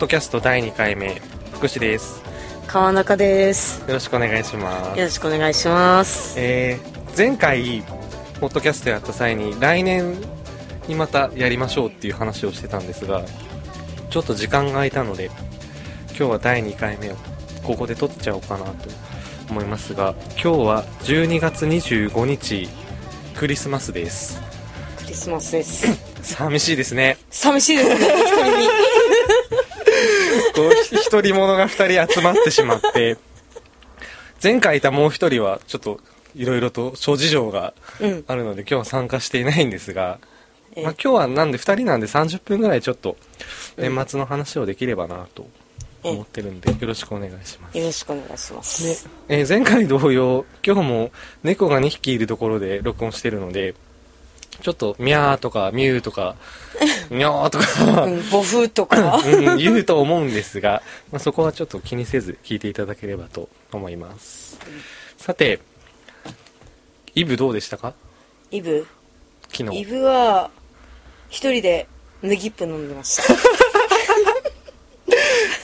ドキャスト第2回目福士です。川中です。よろしくお願いします。よろしくお願いします。えー、前回ポッドキャストやった際に来年にまたやりましょうっていう話をしてたんですがちょっと時間が空いたので今日は第2回目をここで撮っちゃおうかなと思いますが今日は12月25日クリスマスです。クリスマスです。寂しいですね。寂しいですね 一人にこう一人者が2人集まってしまって前回いたもう1人はちょっといろいろと諸事情がうん。あるので今日は参加していないんですが、ええ。まあ、今日はなんで2人なんで30分ぐらいちょっとうん。年末の話をできればなと思ってるんでよろしくお願いします。よろしくお願いします。で、えー前回同様今日も猫が2匹いるところで録音してるのでちょっとミャーとかミューとか ミョーとか、うん母風とか。うん、言うと思うんですが、まあ、そこはちょっと気にせず聞いていただければと思います。さてイブどうでしたか？イブ。昨日。イブは一人で麦っぷ飲んでました。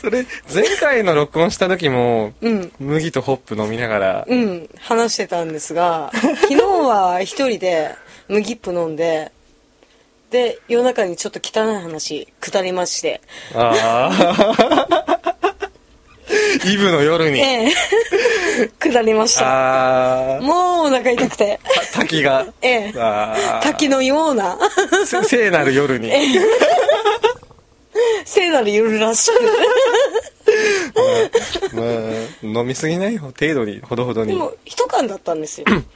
それ前回の録音した時もうん。麦とホップ飲みながら。うん話してたんですが昨日は一人で麦っぷ飲んでで夜中にちょっと汚い話くりまして。ああ イブの夜に。ええ。下りました。ああもうお腹痛くて。滝が。ええ。滝のような。せ聖なる夜に。聖なる夜らしくまあ飲みすぎない程度にほどほどに。でも一缶だったんですよ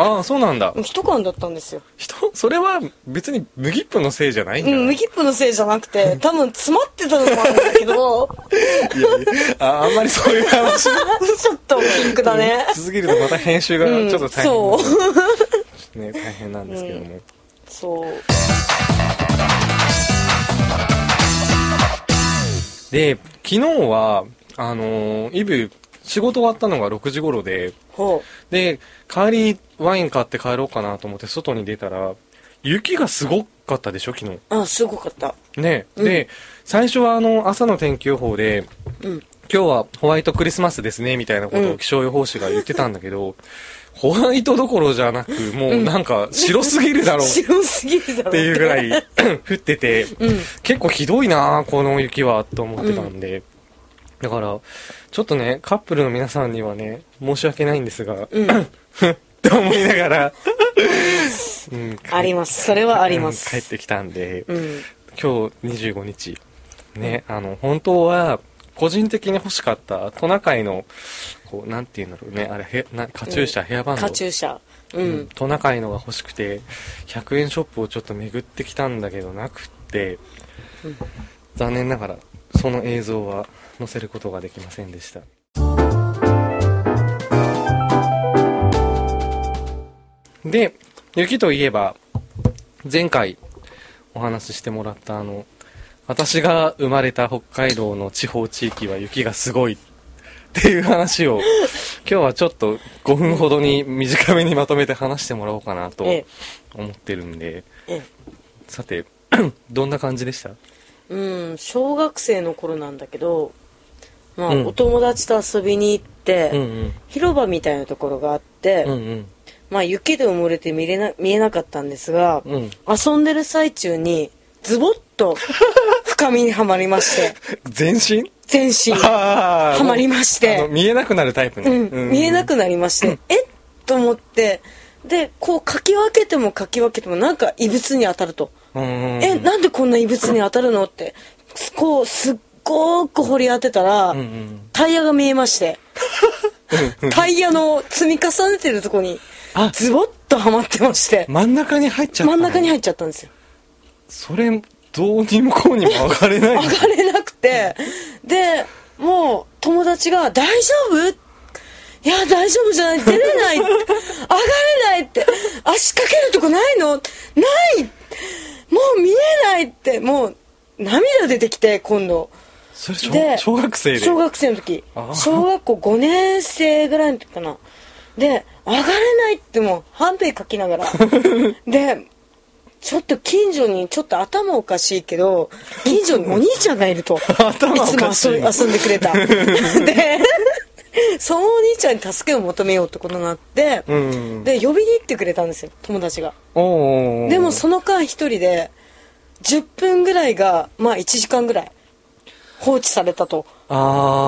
ああそうなんだ。一缶だったんですよ。人？それは別に麦っぷのせいじゃないんじゃない、うん麦っぷのせいじゃなくて多分詰まってたのもあるんだけど。いやいやああんまりそういう話。ちょっとピンクだね。続けるとまた編集がちょっと大変、そう。ね、大変なんですけども、そう。で昨日はあのーイブ仕事終わったのが6時頃でほで帰りワイン買って帰ろうかなと思って外に出たら雪がすごかったでしょ昨日。うあすごかった。ね、うん。で最初はあの朝の天気予報でうん。今日はホワイトクリスマスですねみたいなことうん。を気象予報士が言ってたんだけど、ホワイトどころじゃなくもうなんか白すぎるだろう。っ 白すぎるだろていうぐらい 降ってて、うん。結構ひどいなこの雪はと思ってたんで、だからちょっとねカップルの皆さんにはね申し訳ないんですが、うん。って思いながら、うん、あります。それはありまうんす帰ってきたんで、うん。今日25日。ね、あの本当は個人的に欲しかったトナカイのこうなんていうんだろうねあれへなカチューシャ、ヘアバンド。カチューシャ。ううんんトナカイのが欲しくて100円ショップをちょっと巡ってきたんだけどなくって、うん。残念ながらその映像は載せることができませんでした。で雪といえば前回お話ししてもらったあの私が生まれた北海道の地方地域は雪がすごいっていう話を今日はちょっと5分ほどに短めにまとめて話してもらおうかなとえ思ってるんで。ええ。さて どんな感じでした？えうん小学生の頃なんだけどまあうん。お友達と遊びに行ってうんうん。広場みたいなところがあってうんうん。まあ雪で埋もれて見れな見えなかったんですがうん。遊んでる最中にズボッと深みにはまりまして。全身？全身。はまりまして。見えなくなるタイプね、うん、見えなくなりまして、えっ？と思って。でこうかき分けてもかき分けてもなんか異物に当たると、えなんでこんな異物に当たるの？って。こうすっごく掘り当てたら、うんうん。タイヤが見えまして。タイヤの積み重ねてるとこにあ。ズボッとはまってまして。真ん中に入っちゃった入真ん中に入っちゃったんですよ。それどうにもこうにも上がれない上がれなくて。でもう友達が「大丈夫?」いや大丈夫じゃない。出れない。上がれないって。足かけるとこないの？ない。もう見えないって。もう涙出てきて今度それ小で小学生で。小学生の時。小学校5年生ぐらいの時かな。で上がれないってもうハンデかきながら。でちょっと近所にちょっと頭おかしいけど近所にお兄ちゃんがいると。い。いつも遊遊んでくれた。でそのお兄ちゃんに助けを求めようってことになって、うん。で呼びに行ってくれたんですよ友達が。でもその間一人で10分ぐらいがまあ1時間ぐらい放置されたと。あ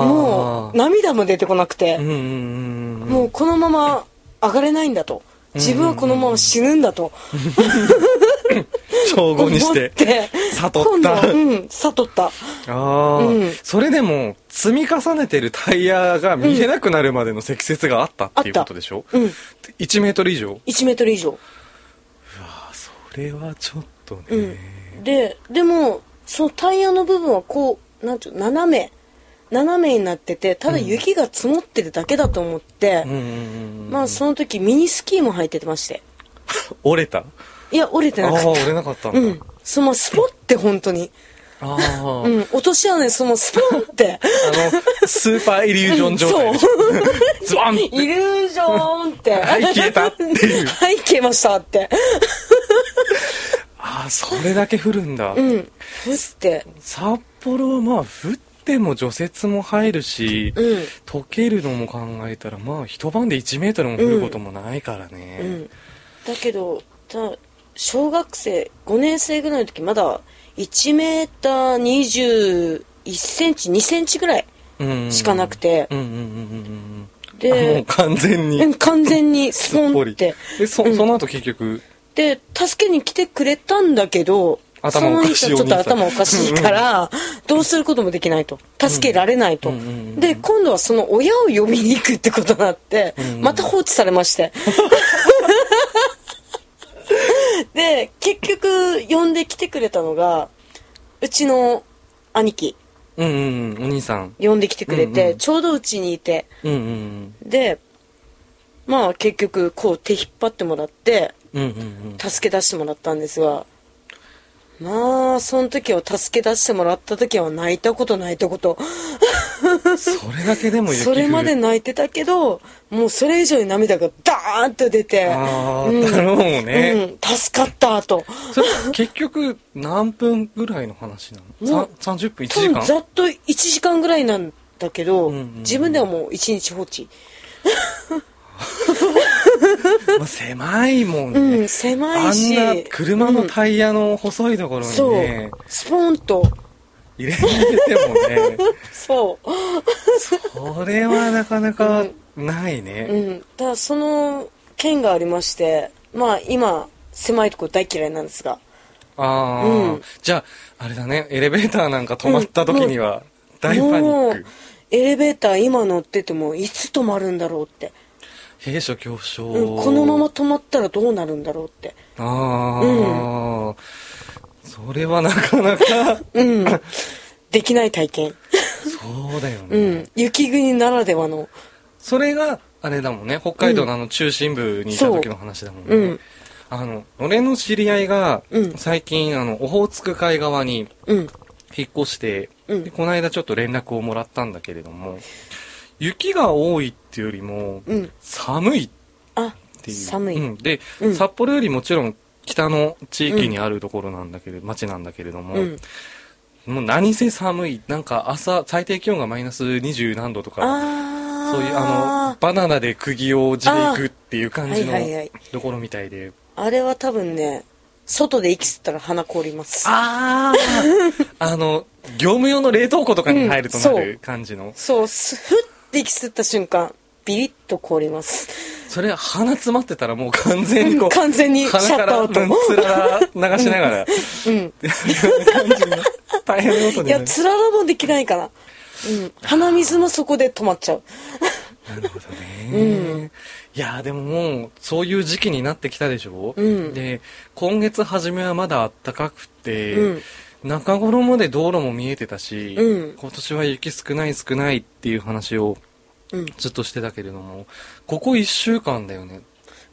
もう涙も出てこなくて、うんうんうんもうこのまま上がれないんだと。自分はこのまま死ぬんだと。称号にしてて。悟った。うん悟った。ああ、うん。それでも積み重ねてるタイヤが見えなくなるまでの積雪があったっていうことでしょ、うん。1メートル以上？1メートル以上。あそれはちょっとね、うん。ででもそのタイヤの部分はこうなんていうの斜め斜めになっててただ雪が積もってるだけだと思って、うんうんうんまあその時ミニスキーも履いてまして。折れた？いや折れてなかっ折れなかったんだ、たうん。そのスポって本当に。ああ、うん。落とし穴にそのスポって。あのスーパーイリュージョン状態。でしょズワンイリュージョンって。はい消えたっていう。はい消えましたって。ああそれだけ降るんだ、うん。ふって。札幌はまあ降っても除雪も入るし、うん。溶けるのも考えたらまあ一晩で1メートルも降ることもないからね、うん。だけどた小学生5年生ぐらいの時まだ1メーター21センチ2センチぐらいうん。しかなくて。うんうんうんうんうんあもでう完全に。うん完全にスポンって。でそ,、うん。その後結局。で助けに来てくれたんだけどその人ちょっと頭おかしいからどうすることもできないと。助けられないと、うんうんうんうん。で今度はその親を呼びに行くってことになって、うん。うんまた放置されまして。で結局呼んできてくれたのがうちの兄貴。うんうんうん。お兄さん。呼んできてくれて、うんうん。ちょうどうちにいて。うんうん。でまあ結局こう手引っ張ってもらってうんうんうん。助け出してもらったんですがまあその時は助け出してもらった時は泣いたこと泣いたこと。うんそれだけでもそれまで泣いてたけどもうそれ以上に涙がダーンと出て。ああ、うん。だろうね、うん、助かったと。結局何分ぐらいの話なの？もうさ30分1多分時間？ざっと1時間ぐらいなんだけど、うんうんうん。自分ではもう1日放置。まあ、狭いもんね、うん狭あいし。んな車のタイヤの細いところにそう。ね、スポンと。入れてもね。そう。それはなかなかないね、うん、だからその件がありましてまあ今狭いとこ大嫌いなんですが。ああ、うん。じゃああれだね。エレベーターなんか止まった時には大パニック。エレベーター今乗っててもいつ止まるんだろうって、閉所恐怖症、うん、このまま止まったらどうなるんだろうって。ああ、それはなかなか。うん。できない体験。そうだよね、うん。雪国ならではの。それがあれだもんね。北海道のあの中心部にいた時の話だもんね、うん。あの俺の知り合いがうん。最近あのオホーツク海側にうん。引っ越して、うん。でこの間ちょっと連絡をもらったんだけれども雪が多いっていうよりもうん。寒いっあていう。寒い、うん、で、うん。札幌よりもちろん北の地域にあるところなんだけれど、町なんだけれども、うん。もう何せ寒い。なんか朝最低気温がマイナス20何度とかそういうあのバナナで釘を地でいくっていう感じのあはいはいはい。ところみたいで。あれは多分ね外で息吸ったら鼻凍ります。ああ あの業務用の冷凍庫とかに入るとなうんる感じの、そう。すふって息吸った瞬間ビリッと凍ります。それ鼻詰まってたらもう完全にこう完全にシャ鼻からットアウト。うんつらら流しながらうん。感じの大変なこといやになるつららもできないからうん。鼻水もそこで止まっちゃう。なるほどね、いやでももうそういう時期になってきたでしょ、うん。で今月初めはまだ暖かくて、うん中頃まで道路も見えてたし、うん。今年は雪少ない少ないっていう話をうん。ずっとしてたけれどもここ1週間だよね。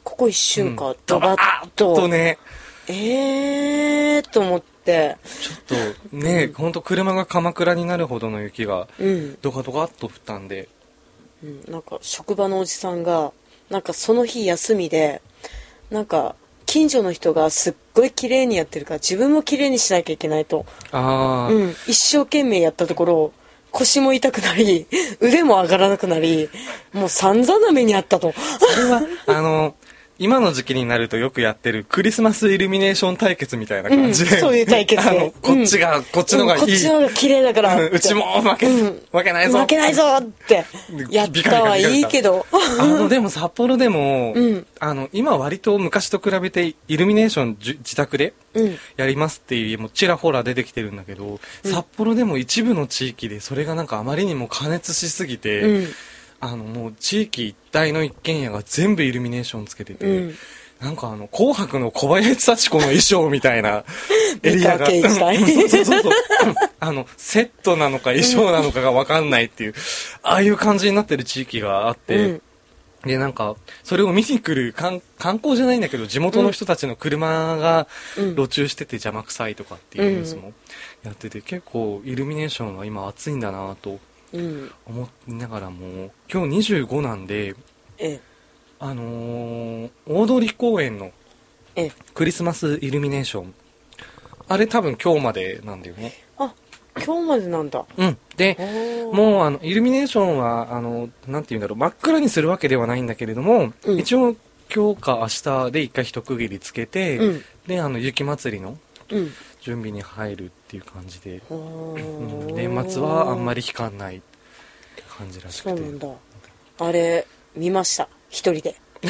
ここ一瞬か、うん。ドバッと。とね。えーと思って。ちょっとね、ほん。と車が鎌倉になるほどの雪がうん、ドカドカっと降ったんで。うん、なんか職場のおじさんがなんかその日休みでなんか近所の人がすっごい綺麗にやってるから自分も綺麗にしなきゃいけないと、ああ、うん、一生懸命やったところ腰も痛くなり 腕も上がらなくなりもう散々な目にあったと。それは、あの、今の時期になるとよくやってるクリスマスイルミネーション対決みたいな感じで、うんそういう対決で。あの、こっちが、こっちのがいい。うんこっちの方が綺麗だから。う んうちも負け、うん。負けないぞ。負けないぞって。やったはいいけど。あの、でも札幌でも、うん。あの、今割と昔と比べてイルミネーション自宅でうん。やりますっていう家もちらほら出てきてるんだけど、札幌でも一部の地域でそれがなんかあまりにも過熱しすぎて、うんあの、もう地域一帯の一軒家が全部イルミネーションつけてて、うん。なんかあの、紅白の小林幸子の衣装みたいな エリアが。あの、セットなのか衣装なのかがわかんないっていう、ああいう感じになってる地域があって、うん。で、なんか、それを見に来る観観光じゃないんだけど、地元の人たちの車がうん。路中してて邪魔くさいとかっていうニュースもやってて、結構イルミネーションは今暑いんだなとうん思いながらも、今日25なんで、えあのー大通公園のクリスマスイルミネーション。あれ多分今日までなんだよね。あ今日までなんだ。うん。で、もうあの、イルミネーションは、あの、なんて言うんだろう、真っ暗にするわけではないんだけれども、うん。一応今日か明日で一回一区切りつけて、うん。で、あの、雪祭りのうん準備に入るっていう感じで、おうんー年末はあんまり引かない感じらしくて。そうなんだ。あれ見ました。一人で。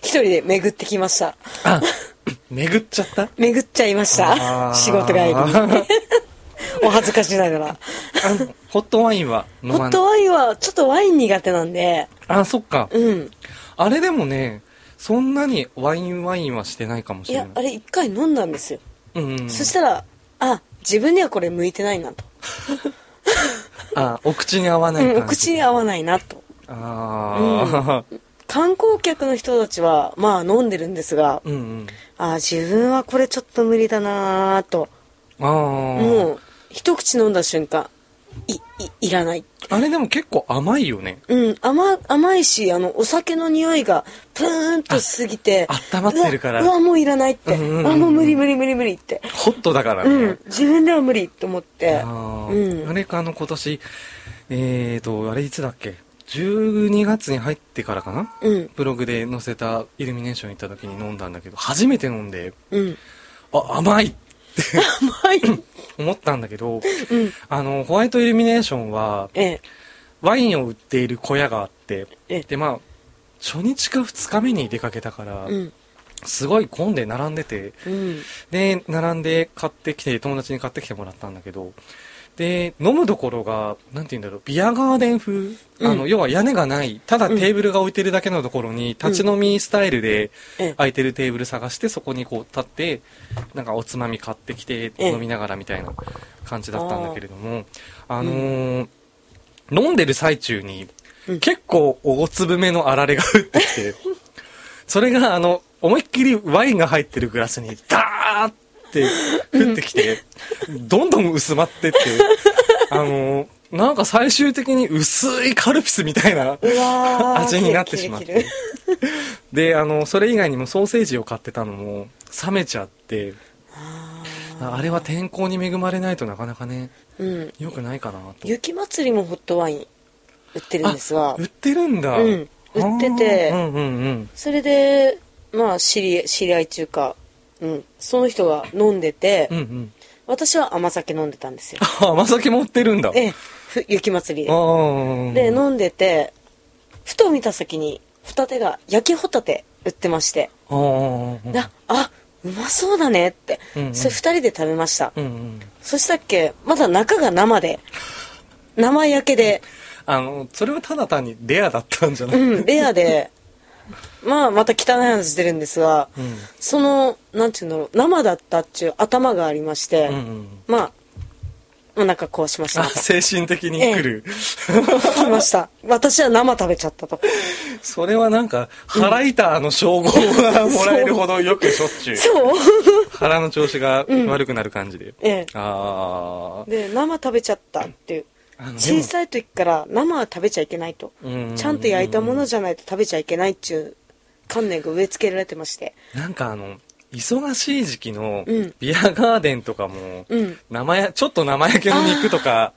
一人で巡ってきました。あ、巡っちゃった？巡っちゃいました。仕事帰りに。お恥ずかしながら。ホットワインは飲まない？ホットワインはちょっとワイン苦手なんで。あ、そっか。うん。あれでもね、そんなにワインワインはしてないかもしいれない。やあれ一回飲んだんですよ、うんうん、そしたらあ自分にはこれ向いてないなと、あ、お口に合わない感じ。うん、お口に合わないなと。ああ、観光客の人たちはまあ飲んでるんですがうん、うん。あ自分はこれちょっと無理だなぁと。ああ、もう一口飲んだ瞬間いいいらない。あれでも結構甘いよね。うん甘甘いしあのお酒の匂いがプーンと過ぎてあ温まってるから。うわうわもういらないって、うんうんうんあもう無理無理無理無理って。ホットだからね。うん自分では無理と思って。あーうん。あれか、あの、今年、えーと、あれいつだっけ ?12 月に入ってからかな？うん。ブログで載せたイルミネーション行った時に飲んだんだけど、初めて飲んで、うん。あ、甘いって。甘 い思ったんだけど、うん。あの、ホワイトイルミネーションは、ええ。ワインを売っている小屋があって、ええ。で、まあ、初日か2日目に出かけたから、うん。すごい混んで並んでて、うん。で、並んで買ってきて、友達に買ってきてもらったんだけど、で、飲むところが、なんて言うんだろう、ビアガーデン風、あの、うん要は屋根がない、ただテーブルが置いてるだけのところに、立ち飲みスタイルで、ええ。空いてるテーブル探して、そこにこう立って、なんかおつまみ買ってきて、ええ。飲みながらみたいな感じだったんだけれども、あのー飲んでる最中に、うん。結構大粒目のあられが降ってきて、それがあの、思いっきりワインが入ってるグラスにダーって降ってきて、どんどん薄まってって、あのーなんか最終的に薄いカルピスみたいな味になってしまって。で、あの、それ以外にもソーセージを買ってたのも冷めちゃって、あれは天候に恵まれないとなかなかね、うん良くないかなと。雪祭りもホットワイン売ってるんですがあ売ってるんだ。うん売っててうんうんうん。それでまあ知り知り合い中か、うん、その人が飲んでて、うんうん。私は甘酒飲んでたんですよ。あ、甘酒も売ってるんだ。ええ。ふ雪祭りあでー。で飲んでてふと見た先にホタテが焼きホタテ売ってまして、ああうまそうだねって、うんうん。それ2人で食べました、うんうん。そしたっけまだ中が生で。生焼けで。あの、それはただ単にレアだったんじゃない？うんレアでまあまた汚い話出るんですが、うん。そのなんていうんだろう生だったっちゅう頭がありまして、うんうん。まあお腹壊しました。あ、精神的に来る。来ました。私は生食べちゃったと。それはなんか、腹痛の称号がもらえるほどよくしょっちゅう。そう。腹の調子が悪くなる感じで。ええ。ああ。で生食べちゃったっていう。小さい時から生は食べちゃいけないと、うん。ちゃんと焼いたものじゃないと食べちゃいけないっていう観念が植え付けられてまして。なんかあの忙しい時期のうん。ビアガーデンとかも、うん。生やちょっと生焼けの肉とか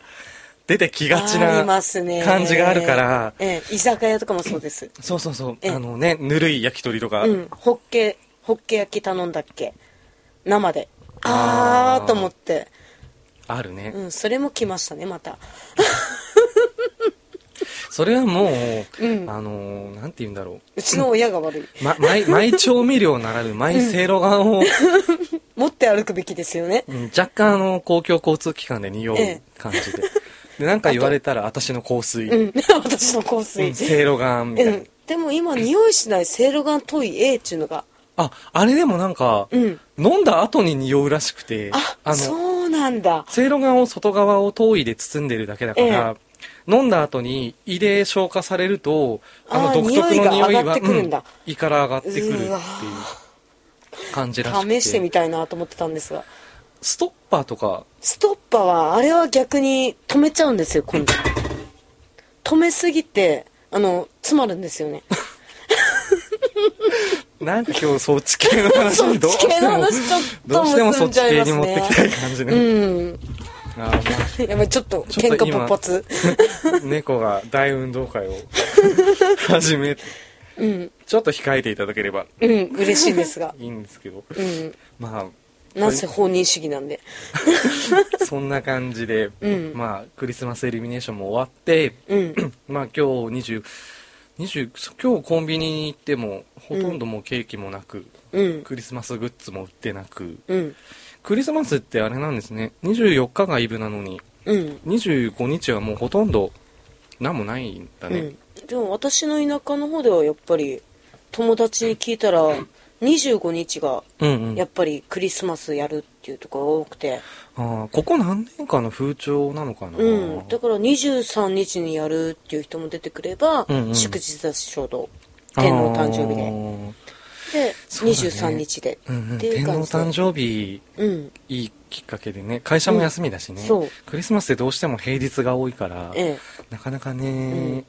出てきがちなますね。感じがあるから、ええ、居酒屋とかもそうです。そうそうそう。ええ。あのねぬるい焼き鳥とか、うん。ホッケホッケ焼き頼んだっけ？生で。ああと思って。あるね、うんそれも来ましたねまたそれはもう、うん。あのーなんて言うんだろう。ちの親が悪い、う、ま、マイマイ調味料ならぬマイせいろがんを、持って歩くべきですよね。うん若干あの公共交通機関で匂うええ。感じで、でなんか言われたら私の香水、うん。私の香水、うんせいろがんみたいな、うん、でも今匂いしないセいろがんトイ A っていうのが。ああれでもなんか、うん。飲んだ後に匂うらしくてあのそうなんだ。せいろがんを外側を糖衣で包んでるだけだから、飲んだ後に胃で消化されるとあの独特の匂いはうん胃から上がってくるっていう感じらしくて。試してみたいなと思ってたんですが。ストッパーとか？ストッパーはあれは逆に止めちゃうんですよ今度。止めすぎてあの詰まるんですよね。なんか今日そっち系の話どうち系してもの話ちょっとどうしてもそっち系に持ってきたい感じね、うんやばいちょっとちょっと今喧嘩勃発あ猫が大運動会を始めてうん。ちょっと控えていただければ。うん嬉しいですが。いいんですけど。うん。まあなんせ放任主義なんで。そんな感じで、うん。まあクリスマスイルミネーションも終わってうん。まあ今日20 20今日コンビニに行ってもほとんどもうケーキもなく、うん。クリスマスグッズも売ってなくうんクリスマスってあれなんですね。24日がイブなのに。うん。25日はもうほとんど何もないんだね、うん。でも私の田舎の方ではやっぱり友達に聞いたら25日がうんうん。やっぱりクリスマスやるっていうところが多くて。ああここ何年かの風潮なのかな、うん。だから23日にやるっていう人も出てくれば、うんうん。祝日だしちょうど。天皇誕生日でで、そうだね。23日で。うんうん。っていう天皇感じで。誕生日うん。いいきっかけでね。会社も休みだしね、うん。クリスマスってどうしても平日が多いから、えなかなかね、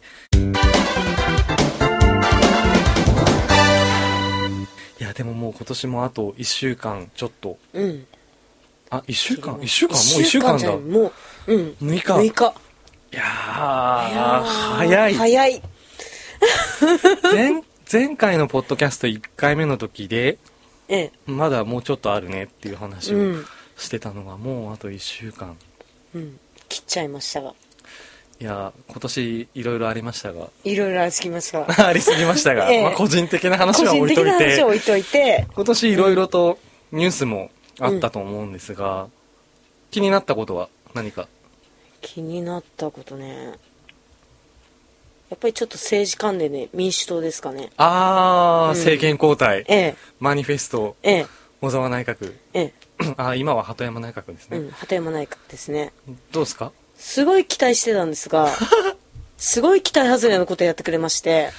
いやでももう今年もあと1週間ちょっと。えうん。あ1週間？1週間？もう1週間だ。もう。うん。6日。6日。いや早い。早い。前 前回のポッドキャスト1回目の時でええ。まだもうちょっとあるねっていう話をうん。してたのがもうあと1週間。うん。切っちゃいましたが。いやー今年いろいろありましたが。いろいろありすぎますが。ありすぎましたが、ええ。まあ、個人的な話は置いといて。置いといて。今年いろいろとニュースもあったと思うんですが、気になったことは何か？気になったことねやっぱりちょっと政治関連で民主党ですかね。あー、うん。政権交代。ええ。マニフェスト。ええ。小沢内閣。ええ。あー今は鳩山内閣ですね、うん鳩山内閣ですね。どうですか？すごい期待してたんですが すごい期待外れのことやってくれまして。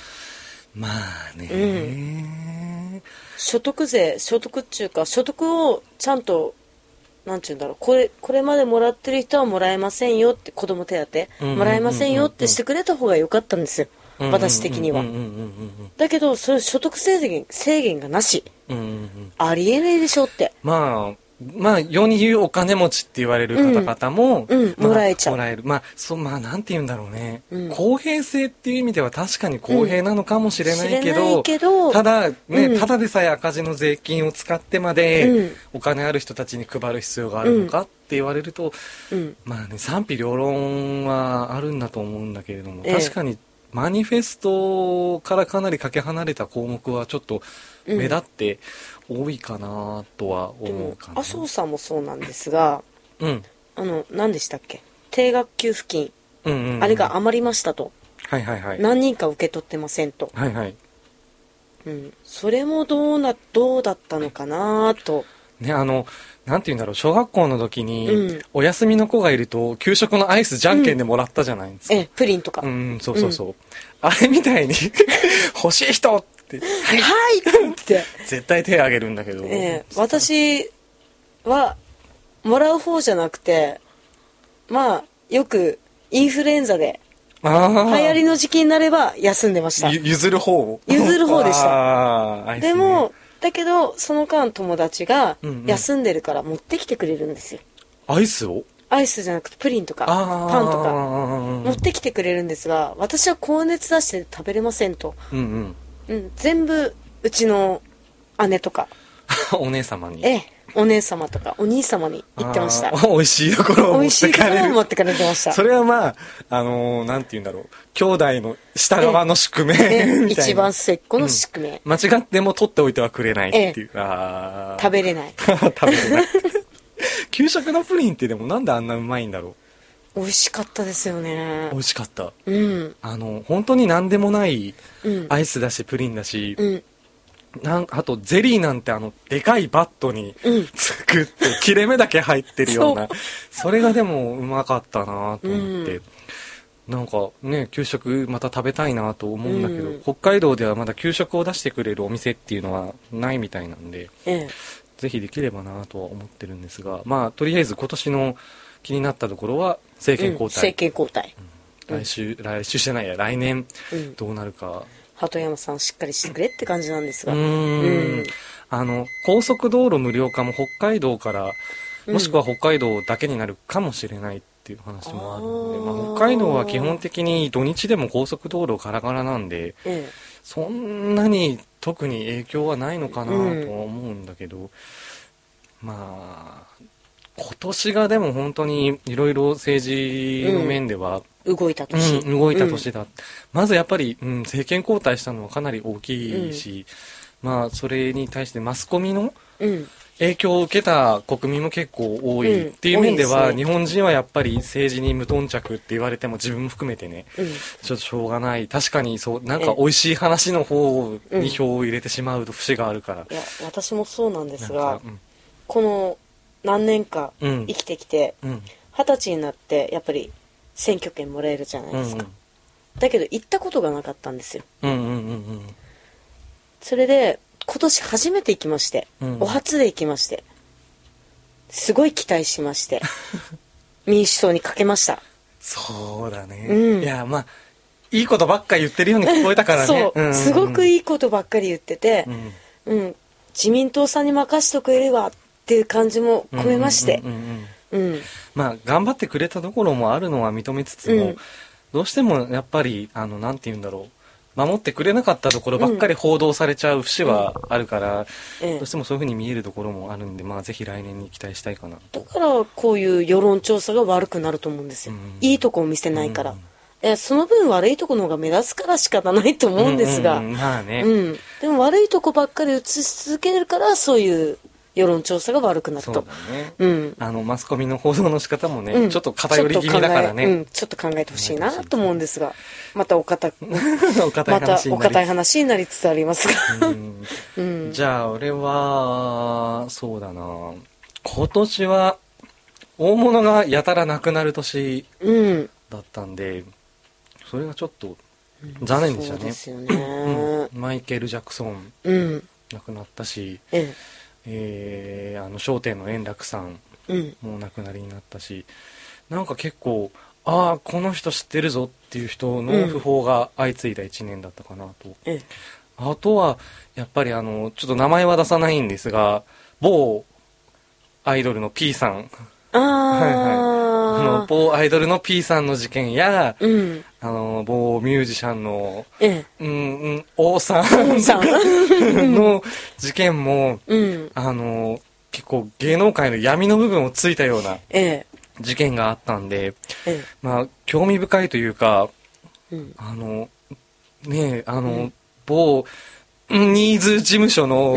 まあね、所得税所得っていうか所得をちゃんとなんて言うんだろう。これこれまでもらってる人はもらえませんよって子供手当。もらえませんよってしてくれた方が良かったんですよ。私的にはだけどそれ所得制限制限がなしありえないでしょってまあまあ世に言うお金持ちって言われる方々も、うんうん。まあもらえちゃう。もらえる。まあそうまあなんて言うんだろうね、うん。公平性っていう意味では確かに公平なのかもしれないけど,、けどただね、うん。ただでさえ赤字の税金を使ってまで、うん。お金ある人たちに配る必要があるのかって言われると、うん。まあね賛否両論はあるんだと思うんだけれども、ええ。確かにマニフェストからかなりかけ離れた項目はちょっと目立って多いかなとは思うかな。麻生さんもそうなんですがうん。あの何でしたっけ？定額給付金、うんうんうん。あれが余りましたと。はいはいはい。何人か受け取ってませんと、はいはい。うん、それもどうなどうだったのかなと。ねあのなんて言うんだろう。小学校の時に、うん。お休みの子がいると給食のアイスじゃんけんでもらったじゃないですか、えプリンとか、うん、そうそうそう、あれみたいに 欲しい人って。はい。はいって、絶対手挙げるんだけど、ええ。私はもらう方じゃなくてまあよくインフルエンザでああ流行りの時期になれば休んでました。ゆ譲る方？譲る方でした。でもだけどその間友達がうんうん。休んでるから持ってきてくれるんですよ。アイスを？アイスじゃなくてプリンとかパンとか持ってきてくれるんですが私は高熱出して食べれませんと、うんうんうん、全部うちの姉とか。お姉様に。ええ。お姉様とかお兄様に言ってました。あー美味しいところを持っ美味しいとこてかれる持ってかれてました。それはまああのーなんて言うんだろう。兄弟の下側の宿命ええ。みたいな。一番末っ子の宿命、間違っても取っておいてはくれないっていう、あー。食べれない。食べれない。給食のプリンってでもなんであんなうまいんだろ美味しかったですよね。う美味しかった。うん。あの本当に何でもないうん。アイスだしプリンだし、うん。なんあとゼリーなんてあのでかいバットにうん。作って切れ目だけ入ってるような。そそれがでもうまかったなと思って、うん。なんかね給食また食べたいなと思うんだけど、うん。北海道ではまだ給食を出してくれるお店っていうのはないみたいなんでええ。ぜひできればなとは思ってるんですがまあとりあえず今年の気になったところは政権交うん政代、権交代。来週来週じゃないや来年。うん。どうなるか。鳩山さんしっかりしてくれって感じなんですが。うーん。うん。あの高速道路無料化も北海道からもしくは北海道だけになるかもしれないっていう話もあるので、まあ、北海道は基本的に土日でも高速道路ガラガラなんでえそんなに特に影響はないのかなとは思うんだけど、まあ今年がでも本当にいろいろ政治の面では、え動いた年、うん、動いた年だ、まずやっぱり、うん、政権交代したのはかなり大きいし、まあそれに対してマスコミのうん、うん影響を受けた国民も結構多いっていう面では、日本人はやっぱり政治に無頓着って言われても自分も含めてねうん。ちょっとしょうがない。確かにそうなんか美味しい話の方に票を入れてしまうと節があるから、いや私もそうなんですがこの何年かうん。生きてきてうん。二十歳になってやっぱり選挙権もらえるじゃないうんですか、だけど行ったことがなかったんですよ。うんうんうんうん。それで今年初めて行きまして、うん。お初で行きましてすごい期待しまして 民主党にかけました。そうだね、うん。いやまあいいことばっか言ってるように聞こえたからね。そう、すごくい、いいことばっかり言っててう、ん。うん。自民党さんに任しとくれればっていう感じも込めまして。うんうんうんうんうん。まあ頑張ってくれたところもあるのは認めつつも、うん。どうしてもやっぱりあのなんて言うんだろう。守ってくれなかったところばっかり報道されちゃう節はあるから、ええ。どうしてもそういうふうに見えるところもあるんで、まあ、ぜひ来年に期待したいかな。だからこういう世論調査が悪くなると思うんですよ、うんいいとこを見せないから、うんえその分悪いとこの方が目立つから仕方ないと思うんですが、ううんうん。まあね、うん、でも悪いとこばっかり映し続けるからそういう世論調査が悪くなるそうとだね、うん。あのマスコミの報道の仕方もね、うん。ちょっと偏り気味だからね、ちょっと考えうん、ちょっと考えてほしいなと思うんですがまたお堅 また話になりお堅い話になりつつありますが。うん。うん。じゃあ俺はそうだな。今年は大物がやたらなくなる年うん。だったんでそれがちょっと残念でしたね。そうですようん。ねマイケル・ジャクソンうん。亡くなったし、ええーあの『笑点』の円楽さんえうん。もお亡くなりになったしなんか結構ああこの人知ってるぞっていう人の訃報が相次いだ1年だったかなと、ええ。あとはやっぱりあのちょっと名前は出さないんですが某アイドルの P さん。あはいはい。あのあ某アイドルの P さんの事件や、うんあの某ミュージシャンのええ。うんうん王さ王ん。の事件もうん。あの結構芸能界の闇の部分をついたようなええ。事件があったんでえまあ興味深いというかえうん。あのねえあの、某ニーズ事務所の、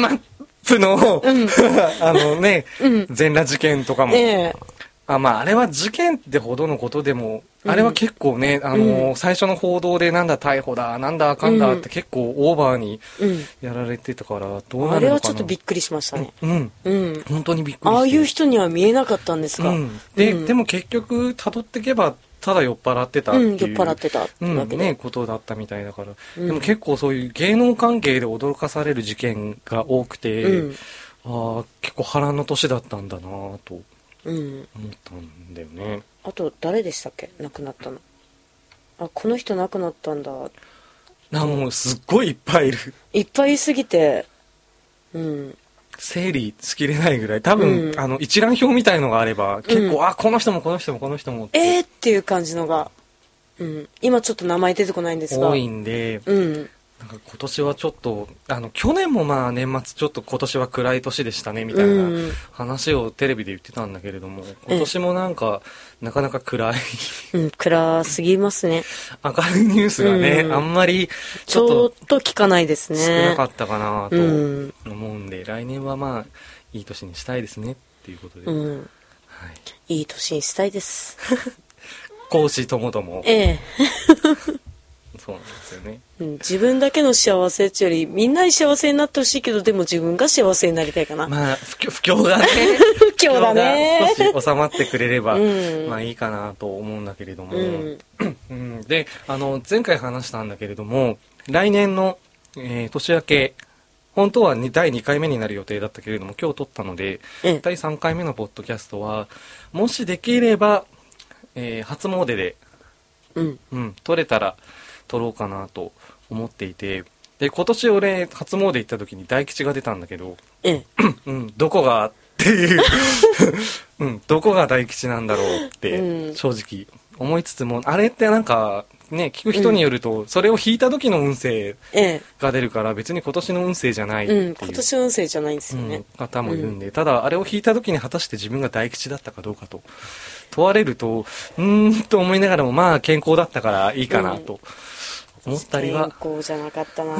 マップの、あのね、うん。全裸事件とかも、ええあまあ、あれは事件ってほどのことでも、あれは結構ね、あの、最初の報道でなんだ逮捕だ、なんだあかんだって結構オーバーにうん。やられてたから、どうなるのかな。あれはちょっとびっくりしましたね。うん。うん。本当にびっくりああいう人には見えなかったんですが、うん。で、うん。でも結局、辿っていけば、ただ酔っ払ってたっていう。うん、酔っ払ってたってうんだけで、ね、ことだったみたいだから、うん。でも結構そういう芸能関係で驚かされる事件が多くて、うん。ああ結構波乱の年だったんだなぁとうん、思ったんだよね。あと誰でしたっけ？亡くなったの。あこの人亡くなったんだ。なもうすっごいいっぱいいる。いっぱいいすぎて。うん。整理しきれないぐらい。多分、うん。あの一覧表みたいのがあれば結構、うんあこの人もこの人もこの人もって。えーっていう感じのが、うん、今ちょっと名前出てこないんですが。多いんで、うんなんか今年はちょっとあの去年もまあ年末ちょっと今年は暗い年でしたねみたいなうん。話をテレビで言ってたんだけれども今年もなんか、なかなか暗い。うん暗すぎますね。明るいニュースがね、うん。あんまりちょちょっっと聞かないですとね。少なかったかなとうん。思うんで、来年はまあいい年にしたいですねっていうことで、うん。はい、いい年にしたいです。講師ともども。ええ。そうなんですよねうん。自分だけの幸せっていうよりみんなに幸せになってほしいけどでも自分が幸せになりたいかな、まあ不況不況 がね。不況だね。少し収まってくれれば、うん。まあいいかなと思うんだけれども、うん。うん。であの前回話したんだけれども来年の、えー年明け本当はに第2回目になる予定だったけれども今日撮ったのでええ。第3回目のポッドキャストはもしできれば、えー初詣で、うん。うん、撮れたら撮ろうかなと思っていてで今年俺初詣行った時に大吉が出たんだけど、ええ。うん、どこがっていう、うん、どこが大吉なんだろうってうん。正直思いつつも、あれってなんかね聞く人によると、それを引いた時の運勢えが出るから別に今年の運勢じゃないっえていう、うん今年の運勢じゃないんですよね。うん、方もいるんで、ただあれを引いた時に果たして自分が大吉だったかどうかと問われるとうーんと思いながらもまあ健康だったからいいかなと思ったりは、健康じゃなかった 今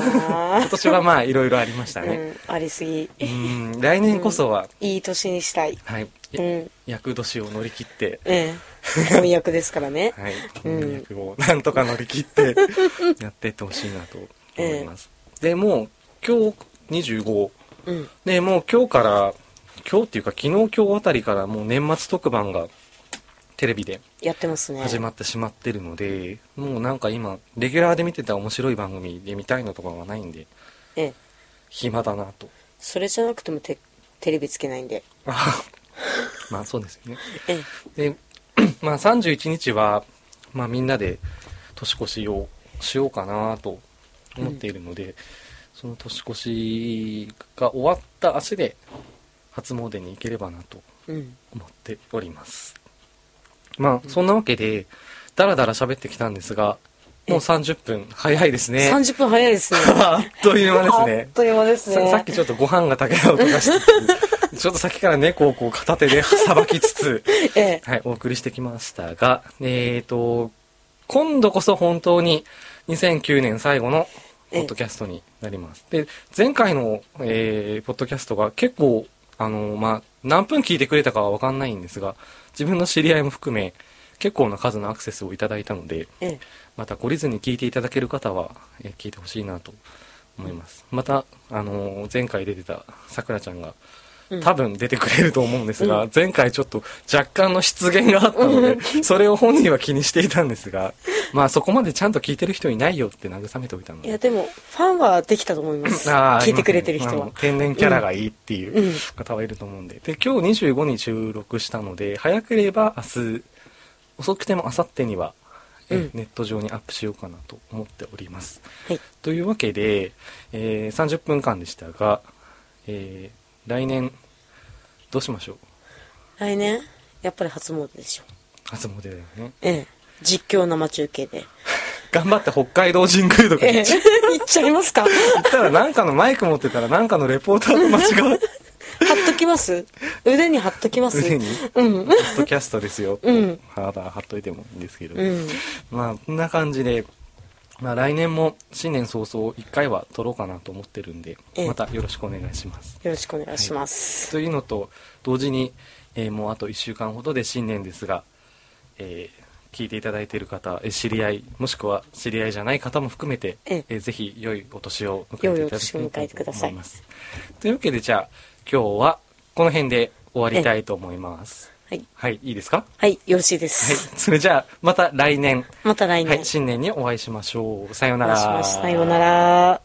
な年はまあいろいろありましたね、うん、ありすぎ。うん来年こそは、いい年にしたい。はい、うん。厄年を乗り切って。ええ。翻訳ですからね。はい、うん。翻訳をなんとか乗り切って やっていってほしいなと思います、でもう今日25うん。でもう今日から今日っていうか昨日今日あたりからもう年末特番がテレビでやってますね。始まってしまってるので、もうなんか今レギュラーで見てた面白い番組で見たいのとかがないんでええ。暇だなと。それじゃなくてもテテレビつけないんで。あ まあそうですよね。ええ。で まあ31日は、まあ、みんなで年越しをしようかなと思っているので、その年越しが終わった足で初詣に行ければなとうん。思っておりますまあそんなわけでだらだら喋ってきたんですがもう30分早いですね。30分早いですね。あっという間ですね。あっという間ですね。ささっきちょっとご飯が炊けた音がしつつ ちょっとさっきから猫をこう片手で さばきつつええ。はい、お送りしてきましたが、えーと、今度こそ本当に2009年最後のポッドキャストになります。で、前回の、えーポッドキャストが結構、あの、まあ、何分聞いてくれたかはわかんないんですが、自分の知り合いも含め、結構な数のアクセスをいただいたので、ええまた懲りずに聞いていただける方は、えー聞いてほしいなと思います。また、あのー前回出てたさくらちゃんが、うん多分出てくれると思うんですが、うん。前回ちょっと若干の失言があったので、それを本人は気にしていたんですが、まあそこまでちゃんと聞いてる人いないよって慰めておいたので。いやでもファンはできたと思います。あー聞いてくれてる人は。あの天然キャラがいいっていううん。方はいると思うんで。で、今日25に収録したので、早ければ明日、遅くても明後日には、えうん。ネット上にアップしようかなと思っております。はい。というわけで、えー30分間でしたが、えー来年、どうしましょう？来年やっぱり初詣でしょ。初詣だよね。ええ。実況生中継で。頑張って北海道神宮とかええ。行っちゃ行っちゃいますか？行ったらなんかのマイク持ってたらなんかのレポーターと間違う。貼っときます？腕に貼っときます？腕に？うん。ポッドキャストですよ、うん。ハーダー貼っといてもいいんですけど、うん。まあこんな感じで、まあ、来年も新年早々1回は撮ろうかなと思ってるんで、ええ。またよろしくお願いします。よろしくお願いします、というのと同時に、えーもうあと1週間ほどで新年ですが、えー聞いていただいている方えー知り合いもしくは知り合いじゃない方も含めて、ええ。えーぜひ良いお年を迎えていただ良いお年を迎えてください。と思いますというわけでじゃあ今日はこの辺で終わりたいと思いますはい。はいいいですか？はいよろしいではい。す、それじゃあまた来年。また来年、はい、新年にお会いしましょう。さようなら。さようなら